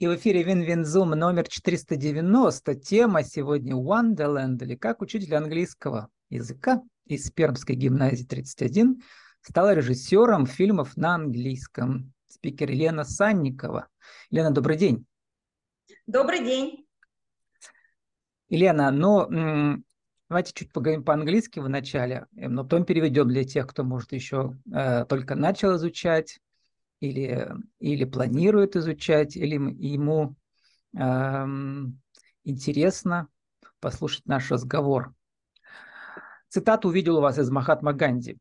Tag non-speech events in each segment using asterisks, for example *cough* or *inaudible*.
И в эфире Win-Win Zoom номер 490. Тема сегодня Wonderland, или как учитель английского языка из Пермской гимназии 31 стала режиссером фильмов на английском. Спикер Елена Санникова. Елена, добрый день. Добрый день. Елена, ну, давайте чуть поговорим по-английски в начале, но потом переведем для тех, кто, может, еще э, только начал изучать или, или планирует изучать, или ему эм, интересно послушать наш разговор. Цитату увидел у вас из Махатма Ганди.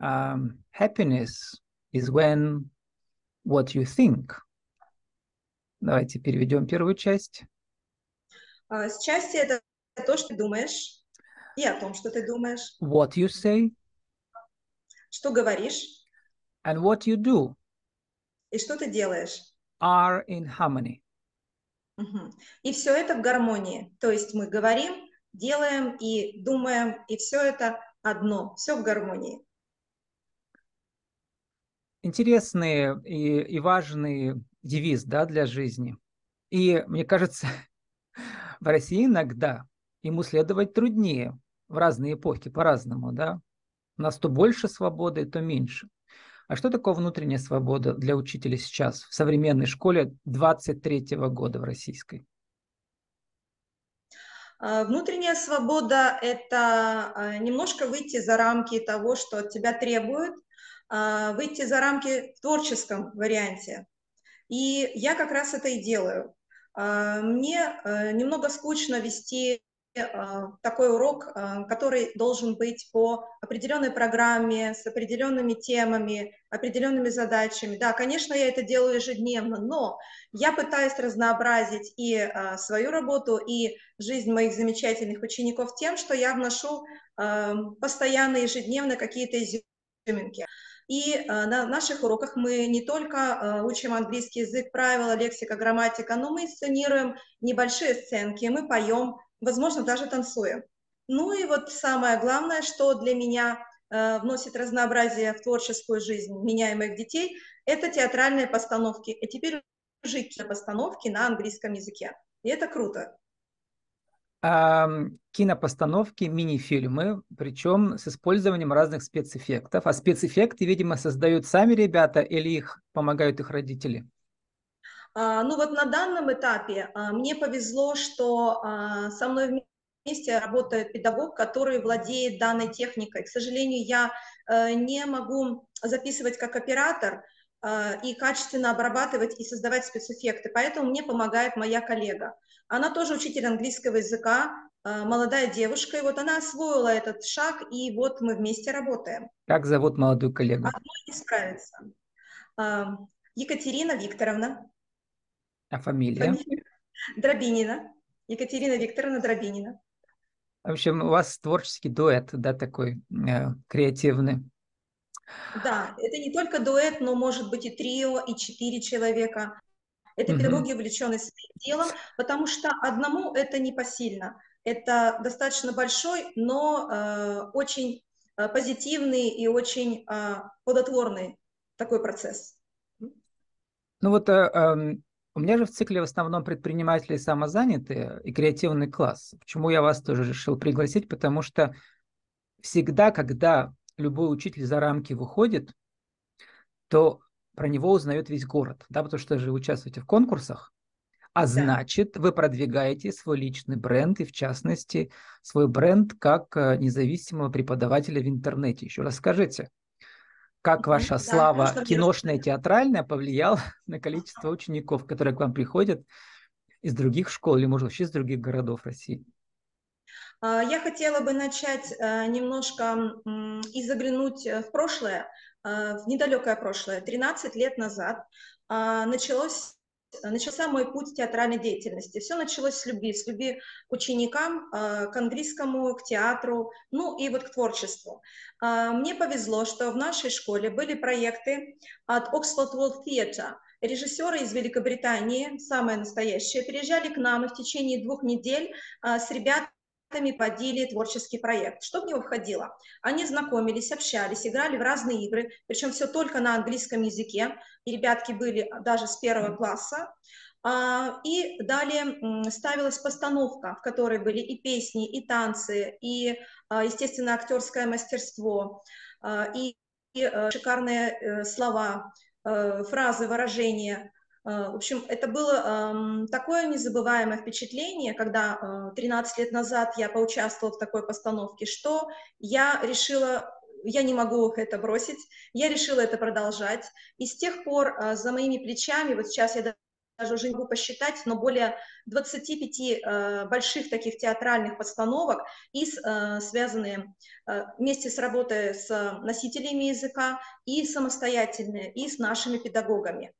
Um, happiness is when what you think. Давайте переведем первую часть. Uh, счастье – это то, что ты думаешь, и о том, что ты думаешь. What you say. Что говоришь. And what you do. И что ты делаешь? Are in harmony. Угу. И все это в гармонии. То есть мы говорим, делаем и думаем, и все это одно, все в гармонии. Интересный и, и важный девиз да, для жизни. И мне кажется, *laughs* в России иногда ему следовать труднее в разные эпохи, по-разному. Да? У нас то больше свободы, то меньше. А что такое внутренняя свобода для учителя сейчас в современной школе 23 -го года в российской? А, внутренняя свобода – это а, немножко выйти за рамки того, что от тебя требуют, а, выйти за рамки в творческом варианте. И я как раз это и делаю. Мне немного скучно вести такой урок, а, который должен быть по определенной программе, с определенными темами, определенными задачами. Да, конечно, я это делаю ежедневно, но я пытаюсь разнообразить и а, свою работу, и жизнь моих замечательных учеников тем, что я вношу постоянно, ежедневно какие-то изюминки. И на наших уроках мы не только учим английский язык, правила, лексика, грамматика, но мы сценируем небольшие сценки, мы поем, возможно, даже танцуя. Ну и вот самое главное, что для меня э, вносит разнообразие в творческую жизнь меня и моих детей, это театральные постановки. И теперь уже постановки на английском языке. И это круто. А, кинопостановки, мини-фильмы, причем с использованием разных спецэффектов. А спецэффекты, видимо, создают сами ребята или их помогают их родители? А, ну вот на данном этапе а, мне повезло, что а, со мной вместе работает педагог, который владеет данной техникой. К сожалению, я э, не могу записывать как оператор и качественно обрабатывать и создавать спецэффекты, поэтому мне помогает моя коллега. Она тоже учитель английского языка, молодая девушка, и вот она освоила этот шаг, и вот мы вместе работаем. Как зовут молодую коллегу? Одной не справится. Екатерина Викторовна. А фамилия? Дробинина. Екатерина Викторовна Дробинина. В общем, у вас творческий дуэт, да, такой э, креативный. Да, это не только дуэт, но может быть и трио, и четыре человека. Это угу. педагоги, увлеченные своим делом, потому что одному это не посильно. Это достаточно большой, но э, очень э, позитивный и очень э, плодотворный такой процесс. Ну вот э, эм, у меня же в цикле в основном предприниматели самозанятые и креативный класс. Почему я вас тоже решил пригласить? Потому что всегда, когда любой учитель за рамки выходит, то про него узнает весь город, да, потому что же участвуете в конкурсах, а да. значит, вы продвигаете свой личный бренд и, в частности, свой бренд как э, независимого преподавателя в интернете. Еще расскажите, как ваша да, слава киношная, театральная повлияла *laughs* на количество учеников, которые к вам приходят из других школ или, может, вообще из других городов России? А, я хотела бы начать э, немножко и заглянуть э, в прошлое, э, в недалекое прошлое. 13 лет назад а, началось начался мой путь театральной деятельности. Все началось с любви, с любви к ученикам, а, к английскому, к театру, ну и вот к творчеству. А, мне повезло, что в нашей школе были проекты от Oxford World Theatre. Режиссеры из Великобритании, самые настоящие, приезжали к нам и в течение двух недель а, с ребятами подели творческий проект. Что в него входило? Они знакомились, общались, играли в разные игры, причем все только на английском языке, и ребятки были даже с первого класса. А, и далее ставилась постановка, в которой были и песни, и танцы, и, а, естественно, актерское мастерство, а, и шикарные э, слова, э, фразы, выражения. В общем, это было такое незабываемое впечатление, когда 13 лет назад я поучаствовала в такой постановке, что я решила я не могу это бросить, я решила это продолжать. И с тех пор за моими плечами, вот сейчас я даже уже не могу посчитать, но более 25 э, больших таких театральных постановок, и э, связанные э, вместе с работой с носителями языка, и самостоятельные, и с нашими педагогами.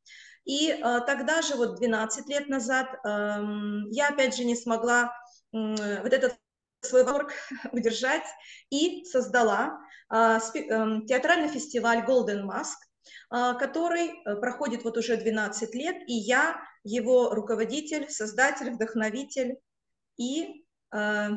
И э, тогда же, вот 12 лет назад, э, я опять же не смогла э, вот этот свой восторг *laughs* удержать и создала э, спи, э, театральный фестиваль Golden Mask, а, который э, проходит вот уже 12 лет, и я его руководитель, создатель, вдохновитель и э,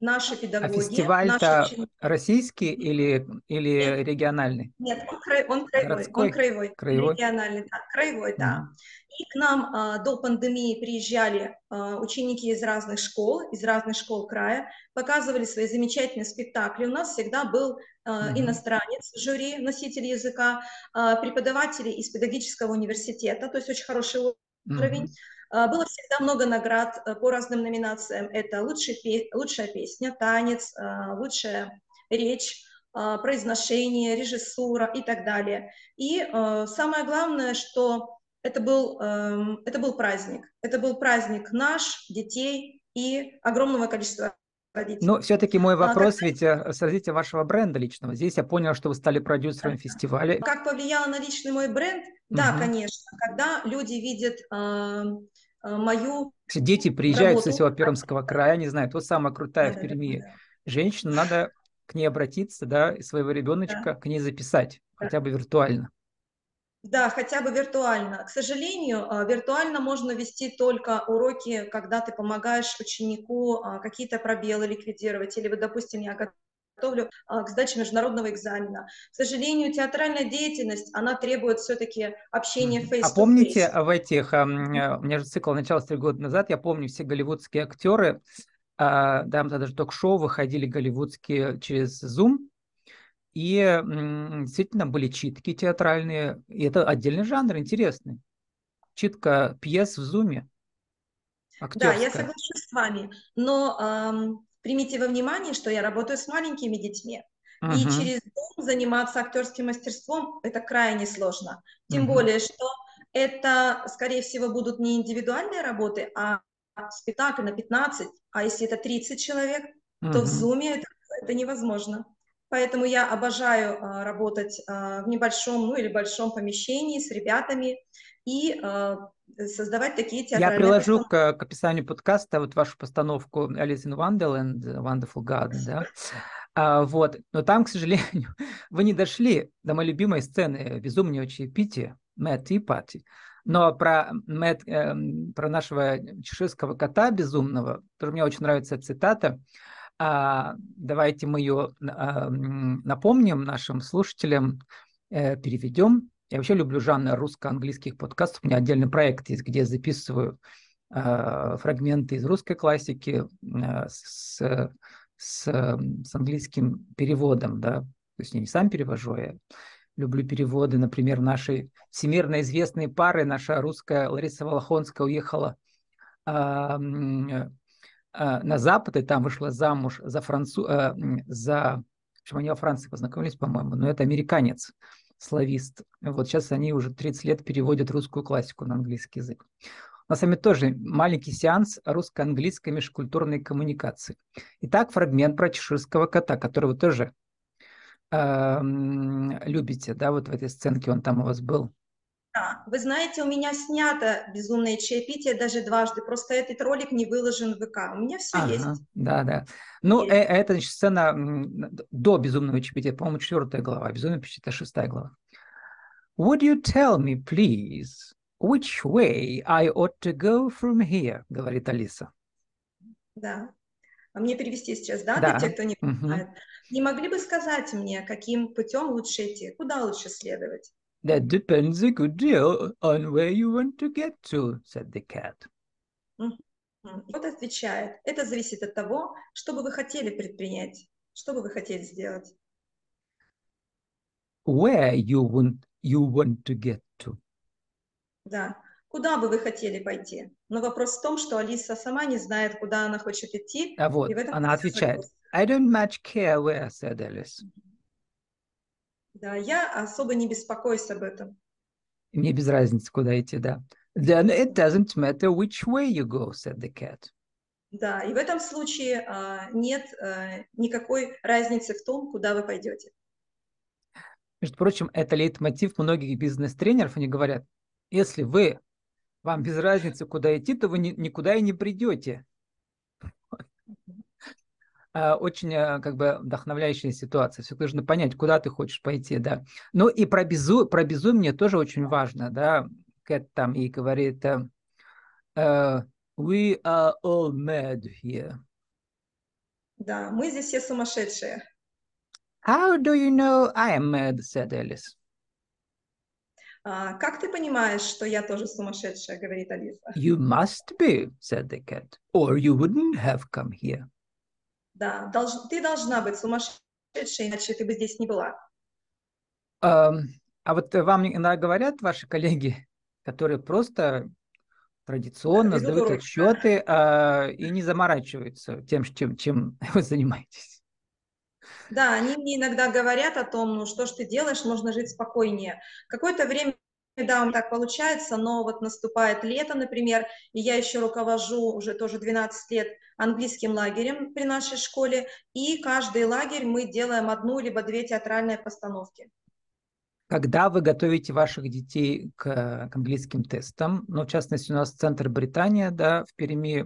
наши педагоги. А фестиваль-то российский или, или региональный? Нет, он, край, он краевой, Городской? он краевой, краевой, региональный, да, краевой, да. Mm. И к нам а, до пандемии приезжали а, ученики из разных школ, из разных школ края, показывали свои замечательные спектакли. У нас всегда был а, mm-hmm. иностранец, жюри, носитель языка, а, преподаватели из педагогического университета, то есть очень хороший уровень. Mm-hmm. Было всегда много наград э, по разным номинациям. Это лучшая, лучшая песня, танец, а, лучшая речь, произношение, режиссура и так далее. И самое главное, что это был, эм, это был праздник. Это был праздник наш, детей и огромного количества родителей. Но все-таки мой а, вопрос, а, ведь э, с развития вашего бренда личного. Здесь я понял, что вы стали продюсером фестиваля. Как повлияло на личный мой бренд? Да, угу. конечно. Когда люди видят э, мою Дети приезжают работу. со всего Пермского края, не знаю, то самая крутая да, в Перми да, да. женщина, надо к ней обратиться, да, и своего ребеночка да. к ней записать, да. хотя бы виртуально. Да, хотя бы виртуально. К сожалению, а, виртуально можно вести только уроки, когда ты помогаешь ученику а, какие-то пробелы ликвидировать, или, вот, допустим, я готовлю а, к сдаче международного экзамена. К сожалению, театральная деятельность, она требует все-таки общения face А помните в этих, у меня же цикл начался три года назад, я помню все голливудские актеры, да, даже ток-шоу выходили голливудские через Zoom, и действительно были читки театральные. И это отдельный жанр, интересный. Читка пьес в зуме. Актерская. Да, я соглашусь с вами. Но эм, примите во внимание, что я работаю с маленькими детьми. Uh-huh. И через Zoom заниматься актерским мастерством это крайне сложно. Тем uh-huh. более, что это, скорее всего, будут не индивидуальные работы, а спектакль на 15, а если это 30 человек, uh-huh. то в Zoom это, это невозможно. Поэтому я обожаю а, работать а, в небольшом, ну или большом помещении с ребятами и а, создавать такие театральные Я приложу к, к описанию подкаста вот вашу постановку Alice in Wonderland, Wonderful Garden, да? А, вот, но там, к сожалению, *laughs* вы не дошли до моей любимой сцены «Безумнее чаепития», Мэтт и Пати. Но про, Мэтт, э, про нашего чеширского кота безумного, тоже мне очень нравится цитата, а, давайте мы ее а, напомним нашим слушателям, э, переведем. Я вообще люблю жанр русско-английских подкастов. У меня отдельный проект есть, где я записываю а, фрагменты из русской классики с, с, с английским переводом. Да? То есть я не сам перевожу, я люблю переводы. Например, нашей всемирно известной пары, наша русская Лариса Волохонская уехала Э, на Запад, и там вышла замуж за француз, э, за, в общем, они во Франции познакомились, по-моему, но это американец, славист. Вот сейчас они уже 30 лет переводят русскую классику на английский язык. У нас с вами тоже маленький сеанс русско-английской межкультурной коммуникации. Итак, фрагмент про чеширского кота, который вы тоже э, любите, да, вот в этой сценке он там у вас был. Да, вы знаете, у меня снято «Безумное чаепитие» даже дважды, просто этот ролик не выложен в ВК. У меня все ага, есть. Да, да. Ну, э, это значит, сцена до «Безумного чаепития», по-моему, четвертая глава, «Безумное чаепитие» – это шестая глава. Would you tell me, please, which way I ought to go from here? Говорит Алиса. Да. А мне перевести сейчас, да, да. для тех, кто не понимает. Угу. Не могли бы сказать мне, каким путем лучше идти, куда лучше следовать? That depends a good deal on where you want to get to, said the cat. Вот отвечает, это зависит от того, что бы вы хотели предпринять, что бы вы хотели сделать. Where you want, you want to get to. Да, куда бы вы хотели пойти? Но вопрос в том, что Алиса сама не знает, куда она хочет идти. А вот, она отвечает, I don't much care where, said Alice. Да, я особо не беспокоюсь об этом. Мне без разницы, куда идти, да. Then it doesn't matter which way you go, said the cat. Да, и в этом случае а, нет а, никакой разницы в том, куда вы пойдете. Между прочим, это лейтмотив многих бизнес-тренеров. Они говорят, если вы, вам без разницы, куда идти, то вы ни, никуда и не придете. А, очень а, как бы вдохновляющая ситуация. Все нужно понять, куда ты хочешь пойти, да. Ну и про, безу, про безумие тоже очень важно, да. Кэт там и говорит, uh, we are all mad here. Да, мы здесь все сумасшедшие. How do you know I am mad, said Alice. Uh, как ты понимаешь, что я тоже сумасшедшая, говорит Алиса. You must be, said the cat, or you wouldn't have come here. Да, долж, ты должна быть сумасшедшей, иначе ты бы здесь не была. Um, а вот вам иногда говорят ваши коллеги, которые просто традиционно да, сдают отчеты а, и не заморачиваются тем, чем, чем *laughs* вы занимаетесь. Да, они мне иногда говорят о том, ну что ж ты делаешь, можно жить спокойнее. Какое-то время да, он так получается, но вот наступает лето, например, и я еще руковожу уже тоже 12 лет английским лагерем при нашей школе, и каждый лагерь мы делаем одну либо две театральные постановки. Когда вы готовите ваших детей к, к английским тестам, ну, в частности, у нас Центр Британия, да, в Перми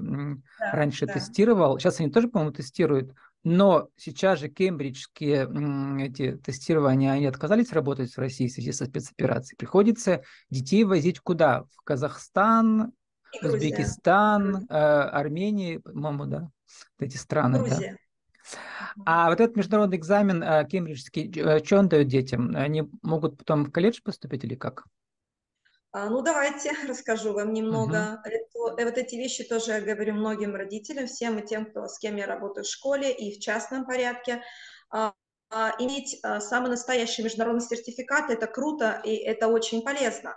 да, раньше да. тестировал, сейчас они тоже, по-моему, тестируют, но сейчас же кембриджские эти тестирования, они отказались работать в России в связи со спецоперацией. Приходится детей возить куда? В Казахстан, Узбекистан, э, Армению, по-моему, да, эти страны. Грузия. Да. А вот этот международный экзамен э, кембриджский, э, что он дает детям? Они могут потом в колледж поступить или как? А, ну, давайте *laughs* расскажу вам немного. Uh-huh. Это, э, вот эти вещи тоже я говорю многим родителям, всем и тем, кто, с кем я работаю в школе и в частном порядке. А, а, иметь самый настоящий международный сертификат – это круто и это очень полезно.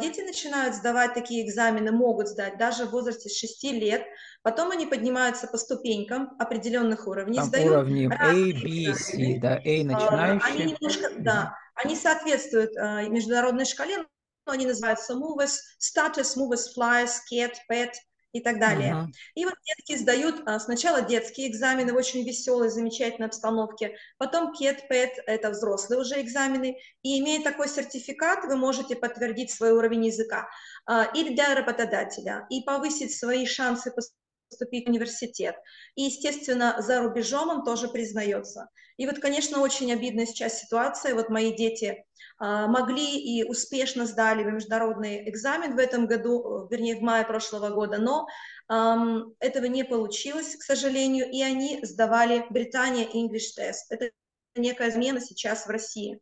Дети начинают сдавать такие экзамены, могут сдать даже в возрасте 6 лет, потом они поднимаются по ступенькам определенных уровней, Там сдают уровни A, B, C, да, A начинающие. Они немножко, да, они соответствуют международной шкале, но они называются MOVES, Status, MOVES, Flies, CAT, PET, и так далее. Uh-huh. И вот детки сдают а, сначала детские экзамены в очень веселой, замечательной обстановке, потом КЕТ, ПЭТ, это взрослые уже экзамены, и имея такой сертификат, вы можете подтвердить свой уровень языка а, и для работодателя, и повысить свои шансы поступить в университет. И, естественно, за рубежом он тоже признается. И вот, конечно, очень обидная сейчас ситуация. Вот мои дети а, могли и успешно сдали международный экзамен в этом году, вернее, в мае прошлого года, но эм, этого не получилось, к сожалению, и они сдавали Британия English Test. Это некая замена сейчас в России.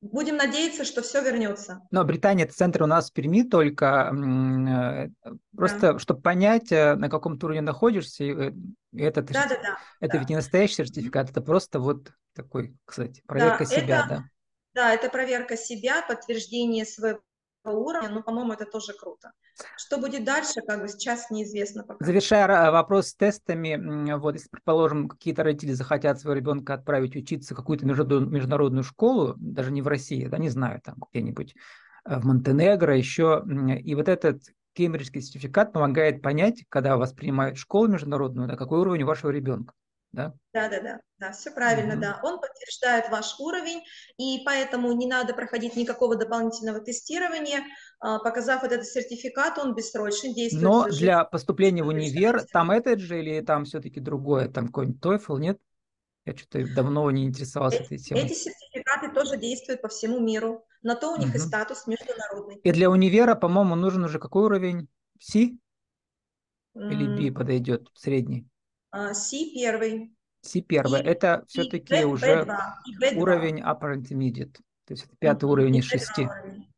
Будем надеяться, что все вернется. Но Британия это центр у нас в Перми только э, просто, да. чтобы понять, э, на каком уровне находишься, э, это, да, да, да, это да. ведь не настоящий сертификат, это просто вот такой, кстати, проверка да, себя, это, да. Да, это проверка себя, подтверждение своего уровня, но, по-моему, это тоже круто. Что будет дальше, как бы сейчас неизвестно пока. Завершая вопрос с тестами, вот если, предположим, какие-то родители захотят своего ребенка отправить учиться в какую-то международную школу, даже не в России, да, не знаю, там где-нибудь э, в Монтенегро еще, и вот этот кембриджский сертификат помогает понять, когда вас принимают в школу международную, да, какой уровень у вашего ребенка да? Да, да, да, да, все правильно, mm-hmm. да. Он подтверждает ваш уровень, и поэтому не надо проходить никакого дополнительного тестирования. А, показав вот этот сертификат, он бессрочный, действует. Но для поступления в универ там этот же или там все-таки другое, там какой-нибудь TOEFL, нет? Я что-то давно не интересовался эти, этой темой. Эти сертификаты тоже действуют по всему миру. На то у них угу. и статус международный. И для универа, по-моему, нужен уже какой уровень? C? Или B подойдет, средний? C первый. C первый. Это все-таки уже B2, уровень upper intermediate. То есть пятый mm-hmm. уровень из шести.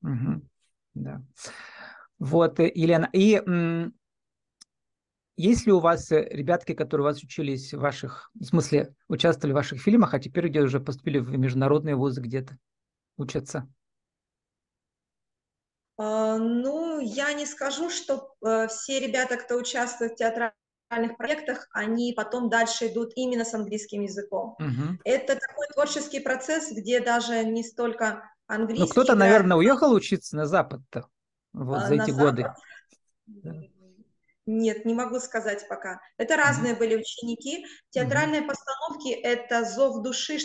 Угу. Да. Вот, э, Елена, и есть ли у вас э, ребятки, которые у вас учились в ваших, в смысле, участвовали в ваших фильмах, а теперь где уже поступили в международные вузы где-то учатся? А, ну, я не скажу, что э, все ребята, кто участвует в театральных проектах, они потом дальше идут именно с английским языком. Угу. Это такой творческий процесс, где даже не столько английский. Ну, кто-то, наверное, уехал учиться на Запад-то вот а, за эти годы. Запад. Нет, не могу сказать пока. Это разные были ученики. Театральные mm-hmm. постановки – это зов души,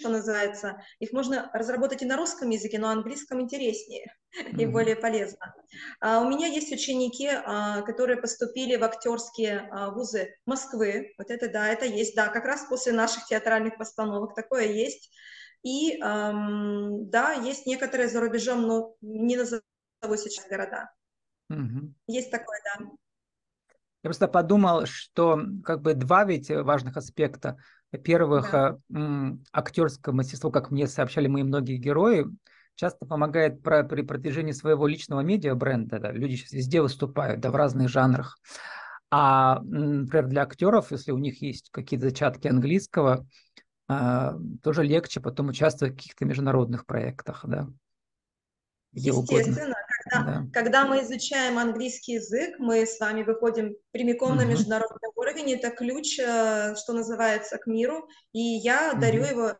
что называется. Их можно разработать и на русском языке, но на английском интереснее mm-hmm. *laughs* и более полезно. А, у меня есть ученики, а, которые поступили в актерские а, вузы Москвы. Вот это да, это есть, да, как раз после наших театральных постановок такое есть. И эм, да, есть некоторые за рубежом, но не назову сейчас города. Mm-hmm. Есть такое, да. Я просто подумал, что как бы два ведь важных аспекта. Во-первых, да. Э, актерское мастерство, как мне сообщали мои многие герои, часто помогает про, при продвижении своего личного медиа-бренда. Да. Люди сейчас везде выступают, да, в разных жанрах. А, например, для актеров, если у них есть какие-то зачатки английского, а, тоже легче потом участвовать в каких-то международных проектах, да. Естественно, когда, да. когда мы изучаем английский язык, мы с вами выходим прямиком угу. на международный уровень. Это ключ, э, что называется, к миру. И я угу. дарю его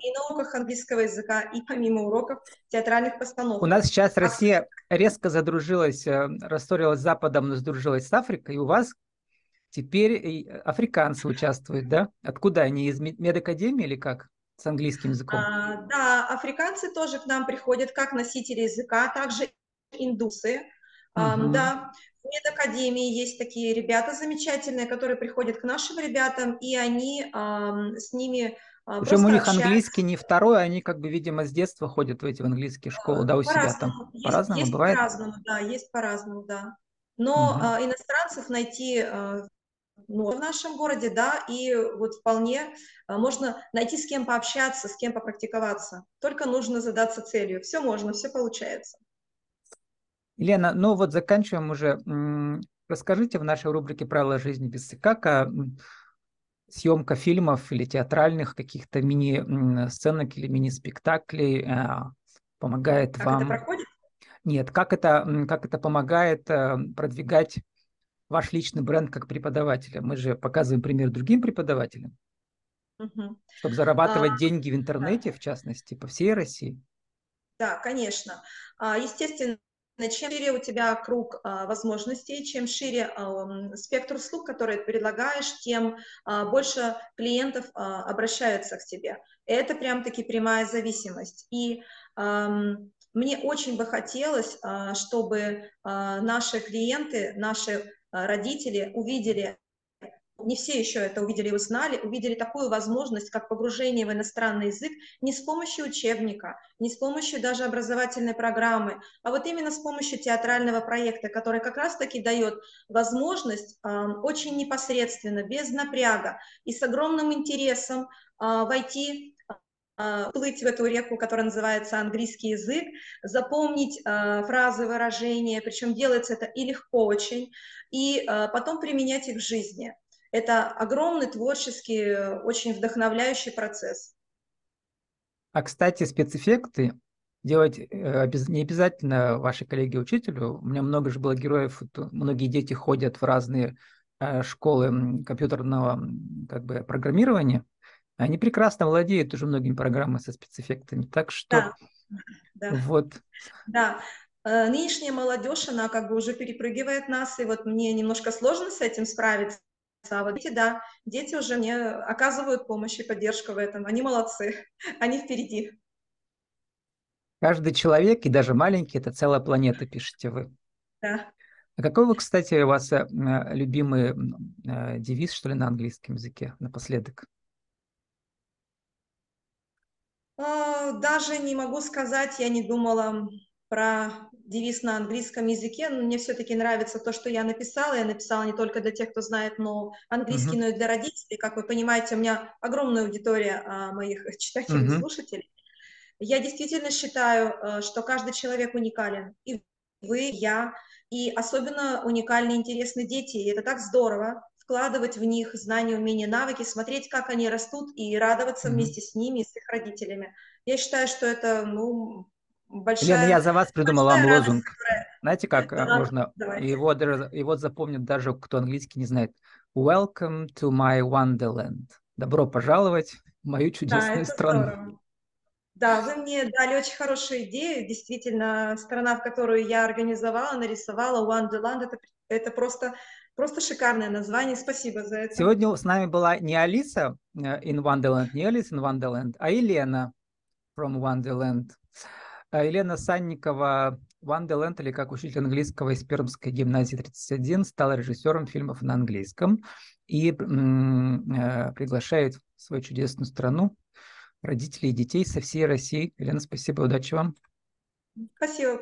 и на уроках английского языка, и помимо уроков театральных постановок. У нас сейчас а... Россия резко задружилась, э, растворилась с Западом, но сдружилась с Африкой, и у вас теперь африканцы участвуют, да? Откуда они? Из медакадемии или как? с английским языком? А, да, африканцы тоже к нам приходят как носители языка, также индусы. А, да, в медакадемии есть такие ребята замечательные, которые приходят к нашим ребятам, и они а, с ними причем у них общаются. английский не второй, они как бы, видимо, с детства ходят в эти в английские школы, да, у себя там. По-разному есть, бывает? По-разному, да, есть по-разному, да. Но а, иностранцев найти а, ну, в нашем городе, да, и вот вполне а, можно найти с кем пообщаться, с кем попрактиковаться. Только нужно задаться целью. Все можно, все получается. Лена, ну вот заканчиваем уже. Расскажите в нашей рубрике «Правила жизни без как съемка фильмов или театральных каких-то мини-сценок или мини-спектаклей а, помогает как вам... это проходит? Нет, как это, как это помогает продвигать ваш личный бренд как преподавателя? Мы же показываем пример другим преподавателям, угу. чтобы зарабатывать а, деньги в интернете, да. в частности, по всей России. Да, конечно. А, естественно, чем шире у тебя круг а, возможностей, чем шире а, спектр услуг, которые ты предлагаешь, тем а, больше клиентов а, обращаются к тебе. Это прям-таки прямая зависимость. И а, мне очень бы хотелось, а, чтобы а, наши клиенты, наши родители увидели, не все еще это увидели и узнали, увидели такую возможность, как погружение в иностранный язык не с помощью учебника, не с помощью даже образовательной программы, а вот именно с помощью театрального проекта, который как раз-таки дает возможность э, очень непосредственно, без напряга и с огромным интересом э, войти а, плыть в эту реку, которая называется английский язык, запомнить э, фразы, выражения, причем делается это и легко очень, и э, потом применять их в жизни. Это огромный творческий, очень вдохновляющий процесс. А, кстати, спецэффекты делать э, не обязательно ваши коллеги-учителю. У меня много же было героев, многие дети ходят в разные школы компьютерного как бы, программирования, они прекрасно владеют уже многими программами со спецэффектами, так что да, да. вот. Да, э, нынешняя молодежь, она как бы уже перепрыгивает нас, и вот мне немножко сложно с этим справиться. А вот дети, да, дети уже мне оказывают помощь и поддержку в этом. Они молодцы, *laughs* они впереди. Каждый человек, и даже маленький, это целая планета, пишете вы. Да. А какой вы, кстати, у вас э, любимый э, девиз, что ли, на английском языке напоследок? А, даже не могу сказать, я не думала про девиз на английском языке, но мне все-таки нравится то, что я написала. Я написала не только для тех, кто знает но английский, uh-huh. но и для родителей. Как вы понимаете, у меня огромная аудитория а, моих *laughs* читателей uh-huh. слушателей. Я действительно считаю, э, что каждый человек уникален. И вы, я, и особенно уникальны и интересны дети. И это так здорово вкладывать в них знания, умения, навыки, смотреть, как они растут, и радоваться mm-hmm. вместе с ними, с их родителями. Я считаю, что это, ну, большая... Лена, я за вас придумал вам лозунг. Знаете, как это, можно... Его, его запомнит даже, кто английский не знает. Welcome to my wonderland. Добро пожаловать в мою чудесную да, страну. Здорово. Да, вы мне дали очень хорошую идею. Действительно, страна, в которую я организовала, нарисовала, Wonderland, это, это просто, просто шикарное название. Спасибо за это. Сегодня с нами была не Алиса э, in Wonderland, не Алиса in Wonderland, а Елена from Wonderland. А Елена Санникова, Wonderland, или как учитель английского из Пермской гимназии 31, стала режиссером фильмов на английском и э, приглашает в свою чудесную страну родителей и детей со всей России. Елена, спасибо, удачи вам. Спасибо.